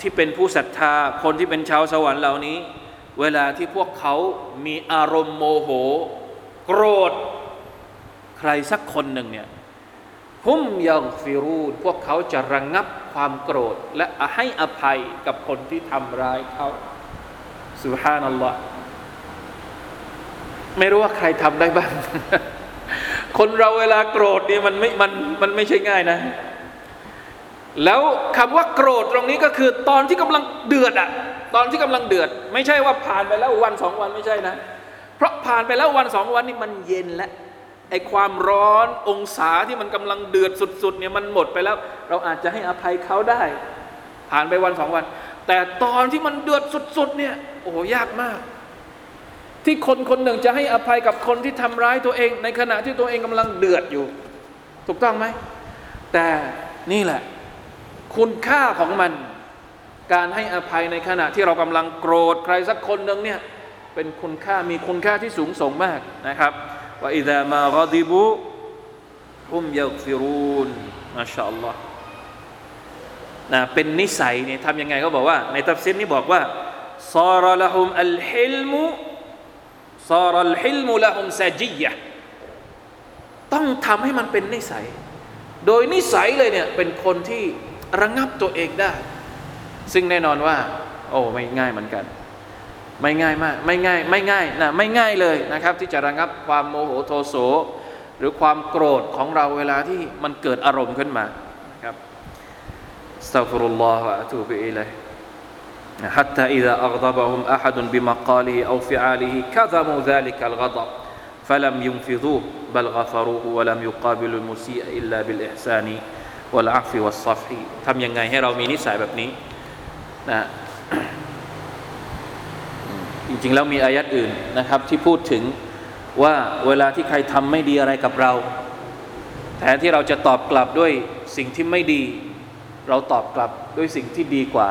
ที่เป็นผู้ศรัทธาคนที่เป็นชาวสวรรค์เหล่านี้ เวลาที่พวกเขามีอารมณ์โมโห โกรธ ใครสักคนหนึ่งเนี่ยฮุมยาฟิรูนพวกเขาจะระงงับความโกรธ และให้อภัยกับคนที่ทำร้ายเขาสุฮานัลลอฮ์ไม่รู้ว่าใครทำได้บ้าง คนเราเวลาโกรธนี่มันไม่มันมันไม่ใช่ง่ายนะ แล้วคำว่าโกรธตรงนี้ก็คือ ตอนที่กำลังเดือดอะตอนที่กำลังเดือด ไม่ใช่ว่าผ่านไปแล้ววันสองวันไม่ใช่นะ เพราะผ่านไปแล้ววันสองวันนี่มันเย็นแล้วไอ้ความร้อนองศาที่มันกำลังเดือดสุดๆเนี่ยมันหมดไปแล้ว เราอาจจะให้อภัยเขาได้ ผ่านไปวันสองวัน แต่ตอนที่มันเดือดสุดๆเนี่ยโอ้ยากมาก ที่คนคนหนึ่งจะให้อภัยกับคนที่ทำร้ายตัวเอง ในขณะที่ตัวเองกำลังเดือดอยู่ ถูกต้องไหม แต่นี่แหละ คุณค่าของมัน การให้อภัยในขณะที่เรากำลังโกรธใครสักคนหนึ่งเนี่ยเป็นคุณค่ามีคุณค่าที่สูงส่งมากนะครับว่าอิดามากดิบุฮุมยักฟิรูนมาชาอัลลอฮ์นะเป็นนิสัยเนี่ยทำยังไงเขาบอกว่า ในตัฟซินนี่บอกว่าซาระละฮุมอัลฮิลมุ ซารัลฮิลมุละฮุมซาจียะต้องทำให้มันเป็นนิสัย โดยนิสัยเลยเนี่ยเป็นคนที่ระงับตัวเองได้ ซึ่งแน่นอนว่า โอ้ไม่ง่ายเหมือนกัน ไม่ง่ายมากไม่ง่ายไม่ง่ายนะไม่ง่ายเลยนะครับ ที่จะระงับความโมโหโทโสหรือความโกรธของเราเวลาที่มันเกิดอารมณ์ขึ้นมาครับสตัฟรุลลอฮฺอะตูบิอิลัย حتى إذا أغضبهم أحد بمقاله أو فعاله كظموا ذلك الغضب فلم ينفذوه بل غفروه ولم يقابلوا المسيء إلا بالإحسان والعفو والصفح ทำยังไงให้เรามีนิสัยแบบนี้นะจริงๆแล้วมีอายัดอื่นนะครับ ที่พูดถึงว่าเวลาที่ใครทำไม่ดีอะไรกับเราแทนที่เราจะตอบกลับด้วยสิ่งที่ไม่ดี เราตอบกลับด้วยสิ่งที่ดีกว่า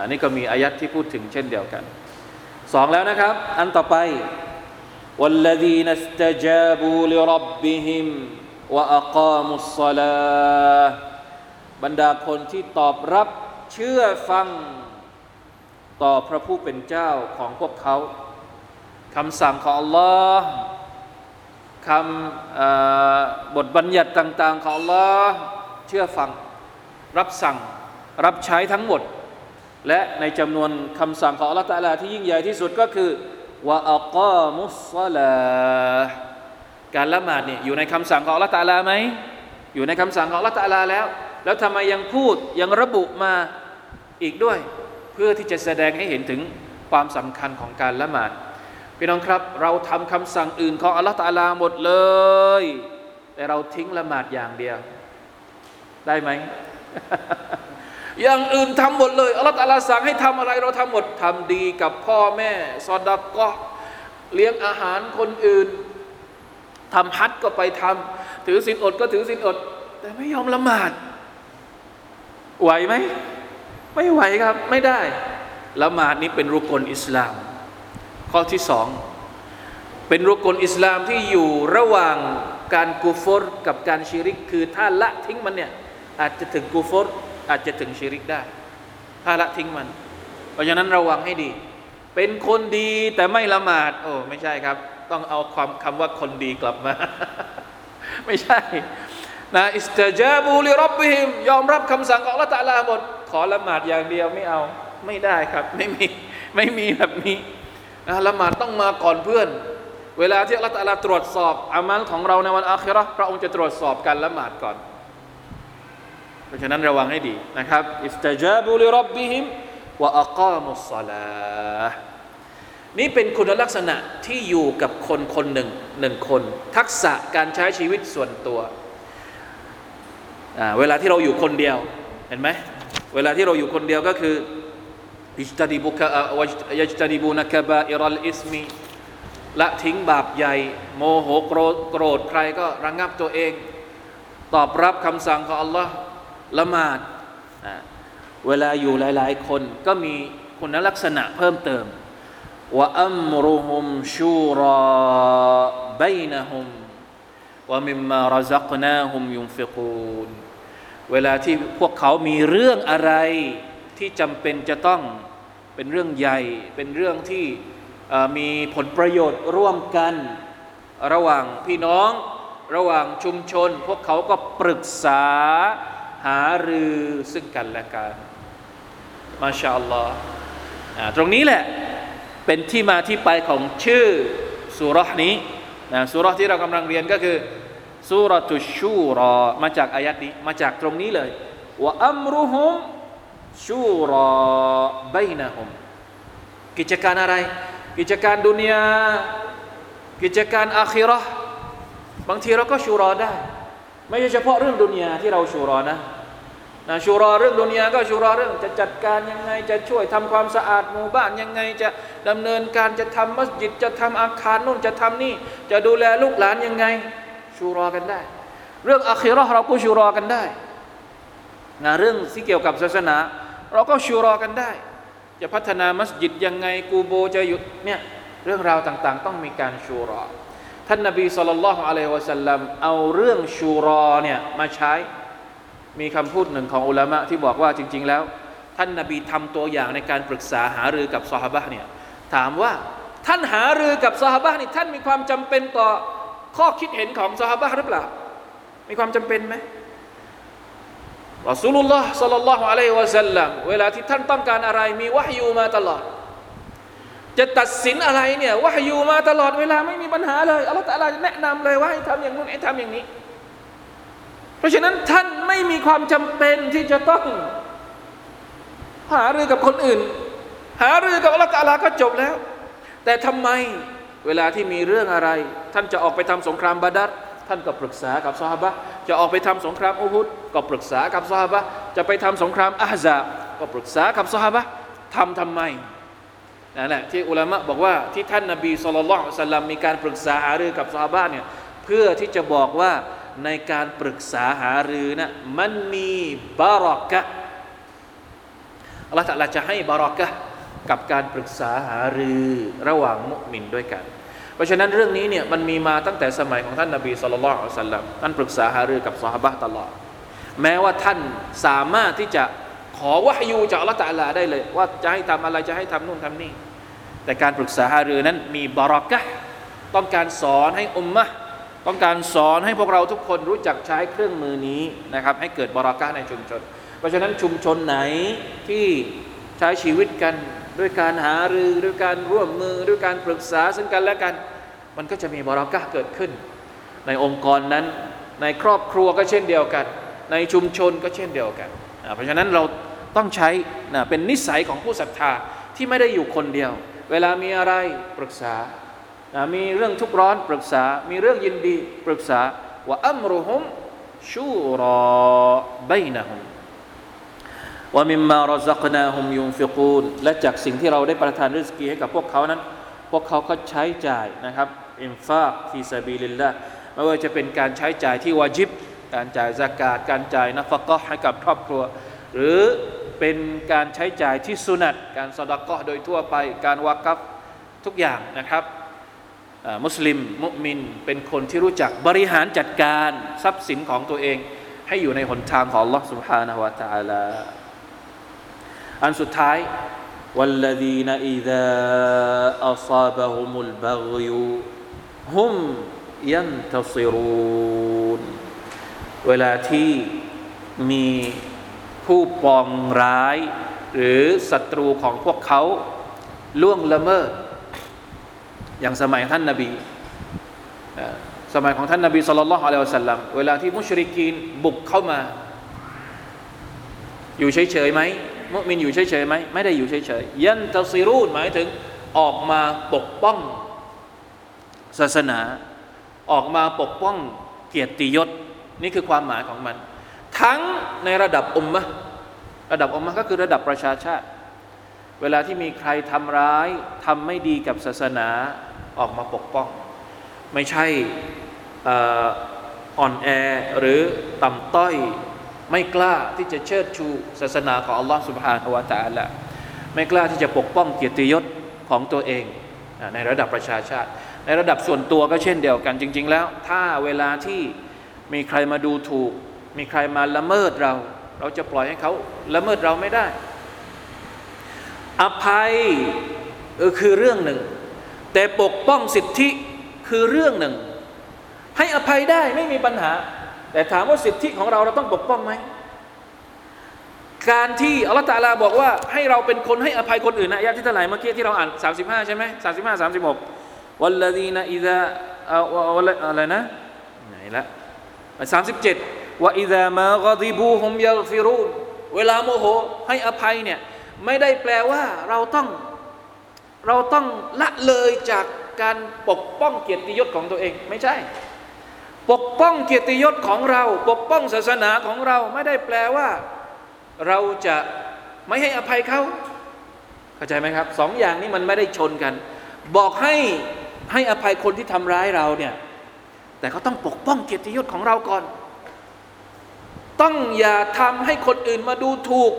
อันนี้ก็มีอายัดที่พูดถึงเช่นเดียวกันสองแล้วนะครับ อันต่อไป والذين استجابوا لربهم وأقاموا الصلاة บรรดาคนที่ตอบรับเชื่อฟังต่อพระผู้เป็นเจ้าของพวกเขาคำสั่งของ Allah คำบทบัญญัติต่าง ๆ ของ Allah เชื่อฟังรับสั่งรับใช้ทั้งหมด และในจำนวนคำสั่งของ Allah ตะลาที่ยิ่งใหญ่ที่สุดก็คือว่าอักามุสซาลาการละหมาดเนี่ยอยู่ในคำสั่งของ Allah ตะลาไหมอยู่ในคำสั่งของ Allah ตะลาแล้ว แล้วทำไมยังพูดยังระบุมาอีกด้วย เพื่อที่จะแสดงให้เห็นถึงความสำคัญของการละหมาดพี่น้องครับ เราทำคำสั่งอื่นของอัลลอฮฺตาลาหมดเลย แต่เราทิ้งละหมาดอย่างเดียว ได้ไหม อย่างอื่นทำหมดเลยอัลลอฮฺตาลาสั่งให้ทำอะไรเราทำหมดทำดีกับพ่อแม่ซอดักก็เลี้ยงอาหารคนอื่นทำฮัทก็ไปทำถือศีลอดก็ถือศีลอด แต่ไม่ยอมละหมาด ไหวไหมไม่ไหวครับไม่ได้ละหมาดนี้เป็นรุกลอิสลาม ข้อที่สองเป็นรุกลอิสลามที่อยู่ระหว่างการกูฟอร์กับการชิริก คือถ้าละทิ้งมันเนี่ยอาจจะถึงกูฟอร์ อาจจะถึงชิริกได้ ถ้าละทิ้งมัน เพราะฉะนั้นระวังให้ดี เป็นคนดีแต่ไม่ละหมาด โอ้ไม่ใช่ครับ ต้องเอาความคำว่าคนดีกลับมา ไม่ใช่นะอิสตาจาบูลิรับบิฮิมยอมรับคำสั่งของละตาลาหมด ขอละหมาดอย่างเดียวไม่เอา ไม่ได้ครับ ไม่มีไม่มีแบบนี้นะละหมาดต้องมาก่อนเพื่อน เวลาที่ลลอฮฺตาลาตรวจสอบอามัลของเราในวันอาคิราพระองค์จะตรวจสอบการละหมาดก่อน ราะฉะนั้นระวังให้ดีนะครับอิสตจาบูลิรับบิฮิมวะอักามุสลานี่เป็นคุณลักษณะที่อยู่กับคนคนหนึ่งหนึ่งคน ทักษะการใช้ชีวิตส่วนตัว เวลาที่เราอยู่คนเดียว เห็นไหมเวลาที่เราอยู่คนเดียวก็คืออิจตดิบุกะยัจตดิบูนักบะอิรัลอิสมีละทิ้งบาปใหญ่ โมโหโกรธใครก็ระงงับตัวเอง ตอบรับคำสั่งของ Allah ล ละหมาดเวลาอยู่หลาย ๆ คนก็มีคุณลักษณะเพิ่มเติมว่าอัมรุฮุมชูราบยนะฮุมว่ามิมมารซักนาฮุมยุนฟิกูนเวลาที่พวกเขามีเรื่องอะไรที่จำเป็นจะต้องเป็นเรื่องใหญ่ เป็นเรื่องที่มีผลประโยชน์ร่วมกัน ระหว่างพี่น้อง ระหว่างชุมชน พวกเขาก็ปรึกษา หารือซึ่งกันและกันมาชาอัลลอฮ์ตรงนี้แหละเป็นที่มาที่ไปของชื่อสุรษนี้นะสุรษที่เรากำลังเรียนก็คือสุรตุชูรอมาจากอายัดนี้มาจากตรงนี้เลยว่าอัมรุฮุมชูรอบัยนะฮุมกิจการอะไร กิจการดุนยากิจการอาคิรอบางทีเราก็ชูรอได้ ไม่ใช่เฉพาะเรื่องดุนยาที่เราชูรอนะนะชูรอเรื่องดุนยาก็ชูรอเรื่องจะจัดการยังไงจะช่วยทำความสะอาดหมู่บ้านยังไงจะดำเนินการจะทำมัสยิดจะทำอาคารนู่นจะทำนี่ จะดูแลลูกหลานยังไง ชูรอกันได้ เรื่องอาคิรอเราก็ชูรอกันได้นะเรื่องที่เกี่ยวกับศาสนา เราก็ชูรอกันได้ จะพัฒนามัสยิดยังไงกูโบจะหยุดเนี่ยเรื่องราวต่างๆ ต้องมีการชูรอ ท่านนบีสุลต่านละฮ์อะลัยฮิวะสัลลัมเอาเรื่องชูรอเนี่ยมาใช้ มีคำพูดหนึ่งของอุลามะที่บอกว่าจริง ๆ แล้ว ท่านนาบีทำตัวอย่างในการปรึกษาหารือกับซอฮาบะเนี่ยถามว่าท่านหารือกับซอฮาบะนี่ท่านมีความจำเป็นต่อข้อคิดเห็นของซอฮาบะหรือเปล่า มีความจำเป็นไหมรอสูลุลลอฮ์สัลลัลลอฮุอะลัยฮิวะสัลลัมเวลาที่ท่านต้องการอะไรมีวะฮยูมาตลอด จะตัดสินอะไรเนี่ยวะฮยูมาตลอดเวลาไม่มีปัญหาเลยอัลลอฮฺตะลาแนะนำเลยว่าให้ทำอย่างนู้นให้ทำอย่างนี้ เพราะฉะนั้นท่านไม่มีความจำเป็นที่จะต้อง หารือกับคนอื่น หารือกับอัลลอฮฺตะลาก็จบแล้ว แต่ทำไมเวลาที่มีเรื่องอะไร ท่านจะออกไปทำสงครามบาดัดท่านก็ปรึกษากับซอฮาบะจะออกไปทำสงครามอุฮุดก็ปรึกษากับซอฮาบะจะไปทำสงครามอาฮซาบก็ปรึกษากับซอฮาบะทำทำไม นั่นแหละที่อุลามะบอกว่าที่ท่านนบีสุลต่านสัลลัมมีการปรึกษาหารือกับซอฮาบะเนี่ยเพื่อที่จะบอกว่าในการปรึกษาหารือนะมันมีบารักะอัลลอฮฺตลาจะให้บารักะกับการปรึกษาหารือระหว่างมุมินด้วยกัน เพราะฉะนั้นเรื่องนี้เนี่ยมันมีมาตั้งแต่สมัยของท่านนบีสุลต่านสัลลัมท่านปรึกษาหารือกับซอฮาบะตลอด แม้ว่าท่านสามารถที่จะขอวะฮยูจากอัลลอฮฺตลาได้เลย ว่าจะให้ทำอะไรจะให้ทำนู่นทำนี่ แต่การปรึกษาหารือนั้นมีบารักะต้องการสอนให้อุมมะต้องการสอนให้พวกเราทุกคนรู้จักใช้เครื่องมือนี้นะครับ ให้เกิดบารักะในชุมชน เพราะฉะนั้นชุมชนไหนที่ใช้ชีวิตกันด้วยการหารือด้วยการร่วมมือด้วยการปรึกษาซึ่งกันและกัน มันก็จะมีบารักะเกิดขึ้น ในองค์กรนั้นในครอบครัวก็เช่นเดียวกัน ในชุมชนก็เช่นเดียวกัน เพราะฉะนั้นเราต้องใช้เป็นนิสัยของผู้ศรัทธาที่ไม่ได้อยู่คนเดียว เวลามีอะไรปรึกษานะมีเรื่องทุกข์ร้อนปรึกษา มีเรื่องยินดีปรึกษาว่าأمرهم شورى بينهم ومما رزقناهم ينفقون และจากสิ่งที่เราได้ประทานริสกีให้กับพวกเขานั้น พวกเขาก็ใช้จ่ายนะครับإنفاق في سبيل الله ไม่ว่าจะเป็นการใช้จ่ายที่วาจิบ การจ่ายซะกาตการจ่ายนะฟะเกาะฮ์ให้กับครอบครัว หรือ เป็นการใช้จ่ายที่สุนัตการสดก็โดยทั่วไป การวากับทุกอย่างนะครับมุสลิมมุมินเป็นคนที่รู้จักบริหารจัดการทรัพย์สินของตัวเอง ให้อยู่ในหนทางของ Allah سبحانه และ تعالى อันสุดท้าย والذين إذا أصابهم البغي هم ينتصرون เวลาที่มี ผู้ปองร้าย หรือศัตรูของพวกเขาล่วงละเมิด อย่างสมัยท่านนาบีสมัยของท่านนาบีสุลต่านละฮ์อะลัยฮิวสัลลัมเวลาที่มุชริกีนบุกเข้ามา อยู่เฉยๆไหมมุมินอยู่เฉยๆไหมไม่ได้อยู่เฉยๆยันตซิรูนหมายถึงออกมาปกป้อง ศาสนา ออกมาปกป้องเกียรติยศนี่คือความหมายของมัน ทั้งในระดับอุมมะระดับอุมมะก็คือระดับประชาชาติ เวลาที่มีใครทำร้ายทำไม่ดีกับศาสนาออกมาปกป้อง ไม่ใช่อ่อนแอหรือต่ำต้อยไม่กล้าที่จะเชิดชูศาสนาของอัลลอฮฺสุบฮานอวะตารละไม่กล้าที่จะปกป้องเกียรติยศของตัวเองในระดับประชาชาติ ในระดับส่วนตัวก็เช่นเดียวกันจริง ๆ แล้ว ถ้าเวลาที่มีใครมาดูถูก มีใครมาละเมิดเรา เราจะปล่อยให้เขาละเมิดเราไม่ได้ อภัยคือเรื่องหนึ่ง แต่ปกป้องสิทธิคือเรื่องหนึ่ง ให้อภัยได้ไม่มีปัญหา แต่ถามว่าสิทธิของเราเราต้องปกป้องไหมการที่อัลลอฮฺตาลาบอกว่าให้เราเป็นคนให้อภัยคนอื่นนะยะที่เท่าไหร่เมื่อกี้ที่เราอ่าน 35 ใช่ไหม35 36วัลลดีนอิดะอะไรนะไหนละ37 ว่าอิดะมากดิบูฮุมยัลฟิรูนเวลาโมโหให้อภัยเนี่ยไม่ได้แปลว่าเราต้องเราต้องละเลยจากการปกป้องเกียรติยศของตัวเองไม่ใช่ ปกป้องเกียรติยศของเรา ปกป้องศาสนาของเราไม่ได้แปลว่า เราจะไม่ให้อภัยเขาเข้าใจไหมครับสองอย่างนี้มันไม่ได้ชนกัน บอกให้ให้อภัยคนที่ทำร้ายเราเนี่ยแต่เขาต้องปกป้องเกียรติยศของเราก่อน ต้องอย่าทำให้คนอื่นมาดูถูก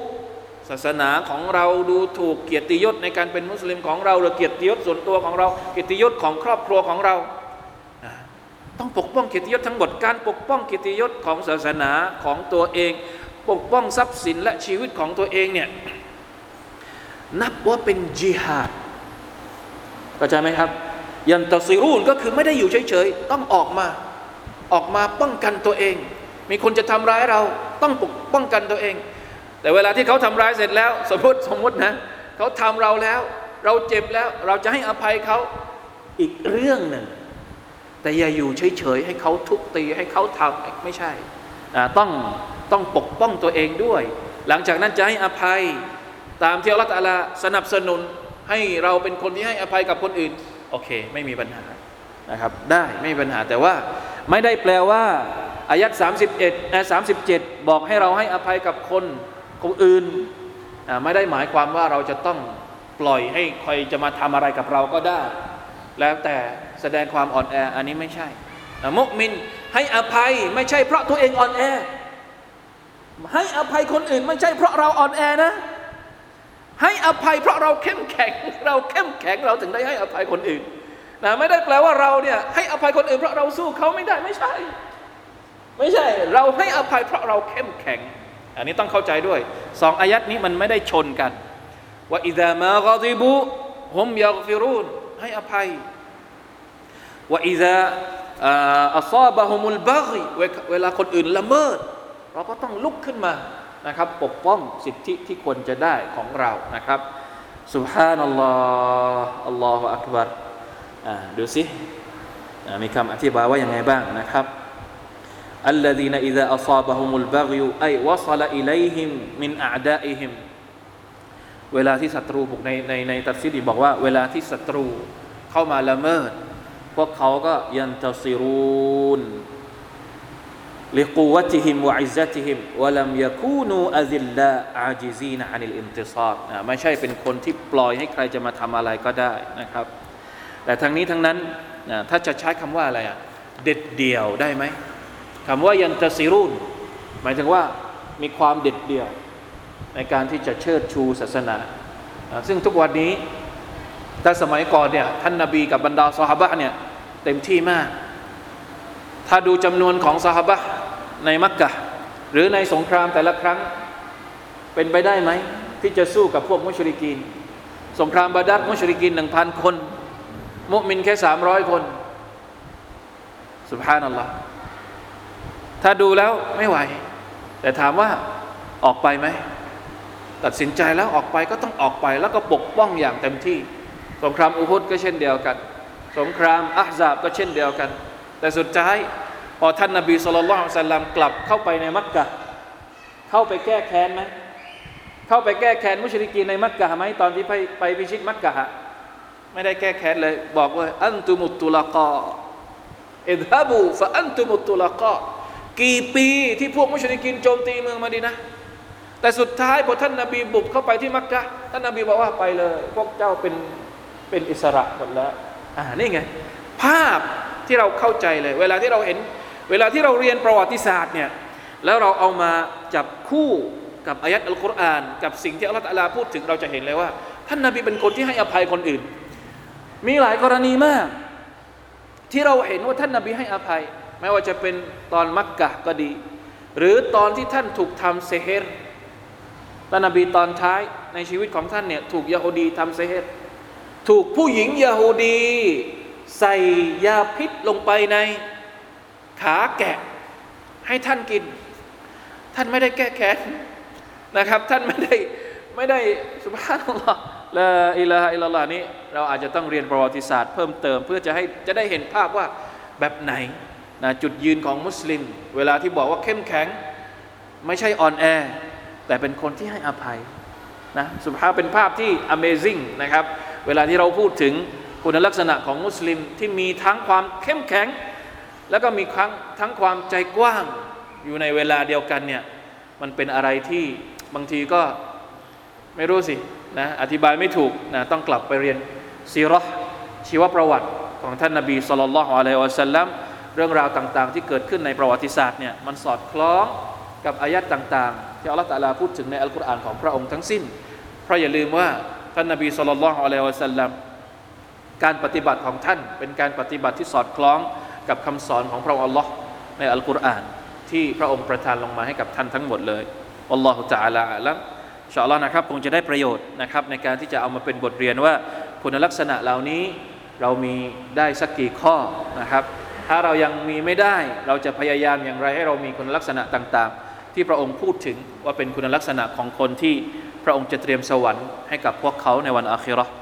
ศาสนาของเราดูถูกเกียรติยศในการเป็นมุสลิมของเราหรือเกียรติยศส่วนตัวของเรา เกียรติยศของครอบครัวของเรา ต้องปกป้องเกียรติยศทั้งหมดการปกป้องเกียรติยศของศาสนาของตัวเอง ปกป้องทรัพย์สินและชีวิตของตัวเองเนี่ยนับว่าเป็นจิฮาดเข้าใจไหมครับ ยันตซีรูนก็คือไม่ได้อยู่เฉยๆ ต้องออกมา ออกมาป้องกันตัวเอง มีคนจะทำร้ายเราต้องปกป้องกันตัวเอง แต่เวลาที่เขาทำร้ายเสร็จแล้ว สมมติสมมตินะเขาทำเราแล้ว เราเจ็บแล้วเราจะให้อภัยเขาอีกเรื่องหนึ่ง แต่อย่าอยู่เฉยๆให้เขาทุบตีให้เขาทำไม่ใช่ต้องต้องปกป้องตัวเองด้วย หลังจากนั้นจะให้อภัยตามที่อัลลอฮฺตะอาลาสนับสนุนให้เราเป็นคนที่ให้อภัยกับคนอื่น โอเค ไม่มีปัญหานะครับ ได้ไม่มีปัญหาแต่ว่าไม่ได้แปลว่า อายัด31อ่า37 บอกให้เราให้อภัยกับคนคนอื่นไม่ได้หมายความว่าเราจะต้องปล่อยให้ใครจะมาทำอะไรกับเราก็ได้ แล้วแต่แสดงความอ่อนแออันนี้ไม่ใช่มุมินให้อภัยไม่ใช่เพราะตัวเองอ่อนแอ ให้อภัยคนอื่นไม่ใช่เพราะเราอ่อนแอนะ ให้อภัยเพราะเราเข้มแข็ง เราเข้มแข็งเราถึงได้ให้อภัยคนอื่นนะไม่ได้แปลว่าเราเนี่ยให้อภัยคนอื่นเพราะเราสู้เขาไม่ได้ไม่ใช่ ไม่ใช่เราให้อภัยเพราะเราเข้มแข็ง อันนี้ต้องเข้าใจด้วยสองอายัดนี้มันไม่ได้ชนกันว่าอิดามากอดิบุฮุมยักฟิรุนให้อภัยว่าอิดาอัซาบะฮุมุลบากเวลาคนอื่นละเมิด เราก็ต้องลุกขึ้นมานะครับ ปกป้องสิทธิที่ควรจะได้ของเรานะครับสุบฮานัลลอฮ์อัลลอฮฺอักบัรดูสิมีคำอธิบายว่าอย่างไงบ้างนะครับ الذين إذا أصابهم البغي أي وصل إليهم من أعدائهم เวลาที่ศัตรูบุกในในในตัดสิดีบอกว่า เวลาที่ศัตรูเข้ามาละเมิด พวกเขาก็ยันตซิรูนลิกูวติฮิมวะอิซติฮิมวะลัมยคูนูอัซิลลาอาจิซีนอานิลอิมติซาดไม่ใช่เป็นคนที่ปล่อยให้ใครจะมาทำอะไรก็ได้นะครับ แต่ทั้งนี้ทั้งนั้นถ้าจะใช้คำว่าอะไรอ่ะเด็ดเดี่ยวได้ไหม คำว่ายันตซิรุนหมายถึงว่ามีความเด็ดเดี่ยว ในการที่จะเชิดชูศาสนา ซึ่งทุกวันนี้ถ้าสมัยก่อนเนี่ยท่านนาบีกับบรรดาสหบะเนี่ยเต็มที่มาก ถ้าดูจำนวนของสหบะในมักกะหรือในสงครามแต่ละครั้งเป็นไปได้ไหม ที่จะสู้กับพวกมุชริกีน สงครามบาดัดมุชริกีนหนึ่งพันคน มุมินแค่สามร้อยคนสุบฮานัลลอฮ์ ถ้าดูแล้วไม่ไหว แต่ถามว่าออกไปไหม ตัดสินใจแล้วออกไปก็ต้องออกไป แล้วก็ปกป้องอย่างเต็มที่ สงครามอุฮุดก็เช่นเดียวกัน สงครามอัฮซาบก็เช่นเดียวกัน แต่สุดท้ายพอท่านนาบีสุลต่านสัลลัมกลับเข้าไปในมักกะ เข้าไปแก้แค้นไหมเข้าไปแก้แค้นมุชริกีในมักกะไหมตอนที่ไปไปพิชิตมักกะไม่ได้แก้แค้นเลย บอกว่าอันตุมุตตุลกออิดฮับูฟะอันตุมุตตุลกอ กี่ปีที่พวกมุชริกินโจมตีเมืองมาดีนะ แต่สุดท้ายพอท่านนาบีบุกเข้าไปที่มักกะท่านนาบีบอกว่าไปเลย พวกเจ้าเป็นเป็นอิสระหมดแล้วอ่านี่ไง ภาพที่เราเข้าใจเลย เวลาที่เราเห็น เวลาที่เราเรียนประวัติศาสตร์เนี่ยแล้วเราเอามาจับคู่กับอายัดอัลกุรอาน กับสิ่งที่อัลลอฮฺพูดถึงเราจะเห็นเลยว่า ท่านนาบีเป็นคนที่ให้อภัยคนอื่น มีหลายกรณีมาก ที่เราเห็นว่าท่านนาบีให้อภัย ไม่ว่าจะเป็นตอนมักกะก็ดี หรือตอนที่ท่านถูกทำเซเฮรท่านนบีตอนท้ายในชีวิตของท่านเนี่ยถูกยาฮูดีทำเซเฮรถูกผู้หญิงยาฮูดี ใส่ยาพิษลงไปในขาแกะให้ท่านกิน ท่านไม่ได้แก้แค้นนะครับ ท่านไม่ได้ไม่ได้สุภาพหรอกละอิลาอิลลานี้ เราอาจจะต้องเรียนประวัติศาสตร์เพิ่มเติมเพื่อจะให้จะได้เห็นภาพว่าแบบไหน นะจุดยืนของมุสลิม เวลาที่บอกว่าเข้มแข็ง ไม่ใช่อ่อนแอ แต่เป็นคนที่ให้อภัยนะสุภาพเป็นภาพที่ Amazing นะครับ เวลาที่เราพูดถึงคุณลักษณะของมุสลิมที่มีทั้งความเข้มแข็ง แล้วก็มีทั้งทั้งความใจกว้าง อยู่ในเวลาเดียวกันเนี่ยมันเป็นอะไรที่บางทีก็ไม่รู้สินะอธิบายไม่ถูกนะต้องกลับไปเรียนซีรอชีวประวัติของท่านนาบีสุลต่านละฮ์อะลัยฮิวะสัลลัม เรื่องราวต่างๆ ที่เกิดขึ้นในประวัติศาสตร์เนี่ยมันสอดคล้องกับอายัดต่างๆ ที่อัลลอฮฺตะลาพูดถึงในอัลกุรอานของพระองค์ทั้งสิ้น เพราะอย่าลืมว่าท่านนบีสุลต่านละฮ์อะลัยฮิวะสัลลัมการปฏิบัติของท่านเป็นการปฏิบัติที่สอดคล้องกับคำสอนของพระองค์อัลลอฮ์ในอัลกุรอาน ที่พระองค์ประทานลงมาให้กับท่านทั้งหมดเลยอัลลอฮฺตะอาลาอัลลัมชาอัลลอฮ์นะครับคงจะได้ประโยชน์นะครับในการที่จะเอามาเป็นบทเรียนว่าคุณลักษณะเหล่านี้เรามีได้สักกี่ข้อนะครับ ถ้าเรายังมีไม่ได้ เราจะพยายามอย่างไรให้เรามีคุณลักษณะต่างๆ ที่พระองค์พูดถึงว่าเป็นคุณลักษณะของคนที่พระองค์จะเตรียมสวรรค์ให้กับพวกเขาในวันอาคิเราะห์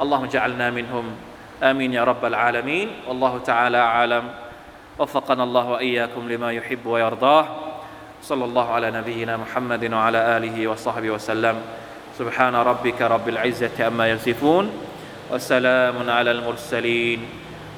อัลลอฮฺจะอัลนามินฮุมอามีนยารับบลอาลามีนอัลลอฮฺ تعالى อาลัม وفقنا الله وإياكم لما يحب ويرضاه صلى الله على نبينا محمد وعلى آله وصحبه وسلم سبحان ربك رب العزة عما يصفون وسلام على المرسلين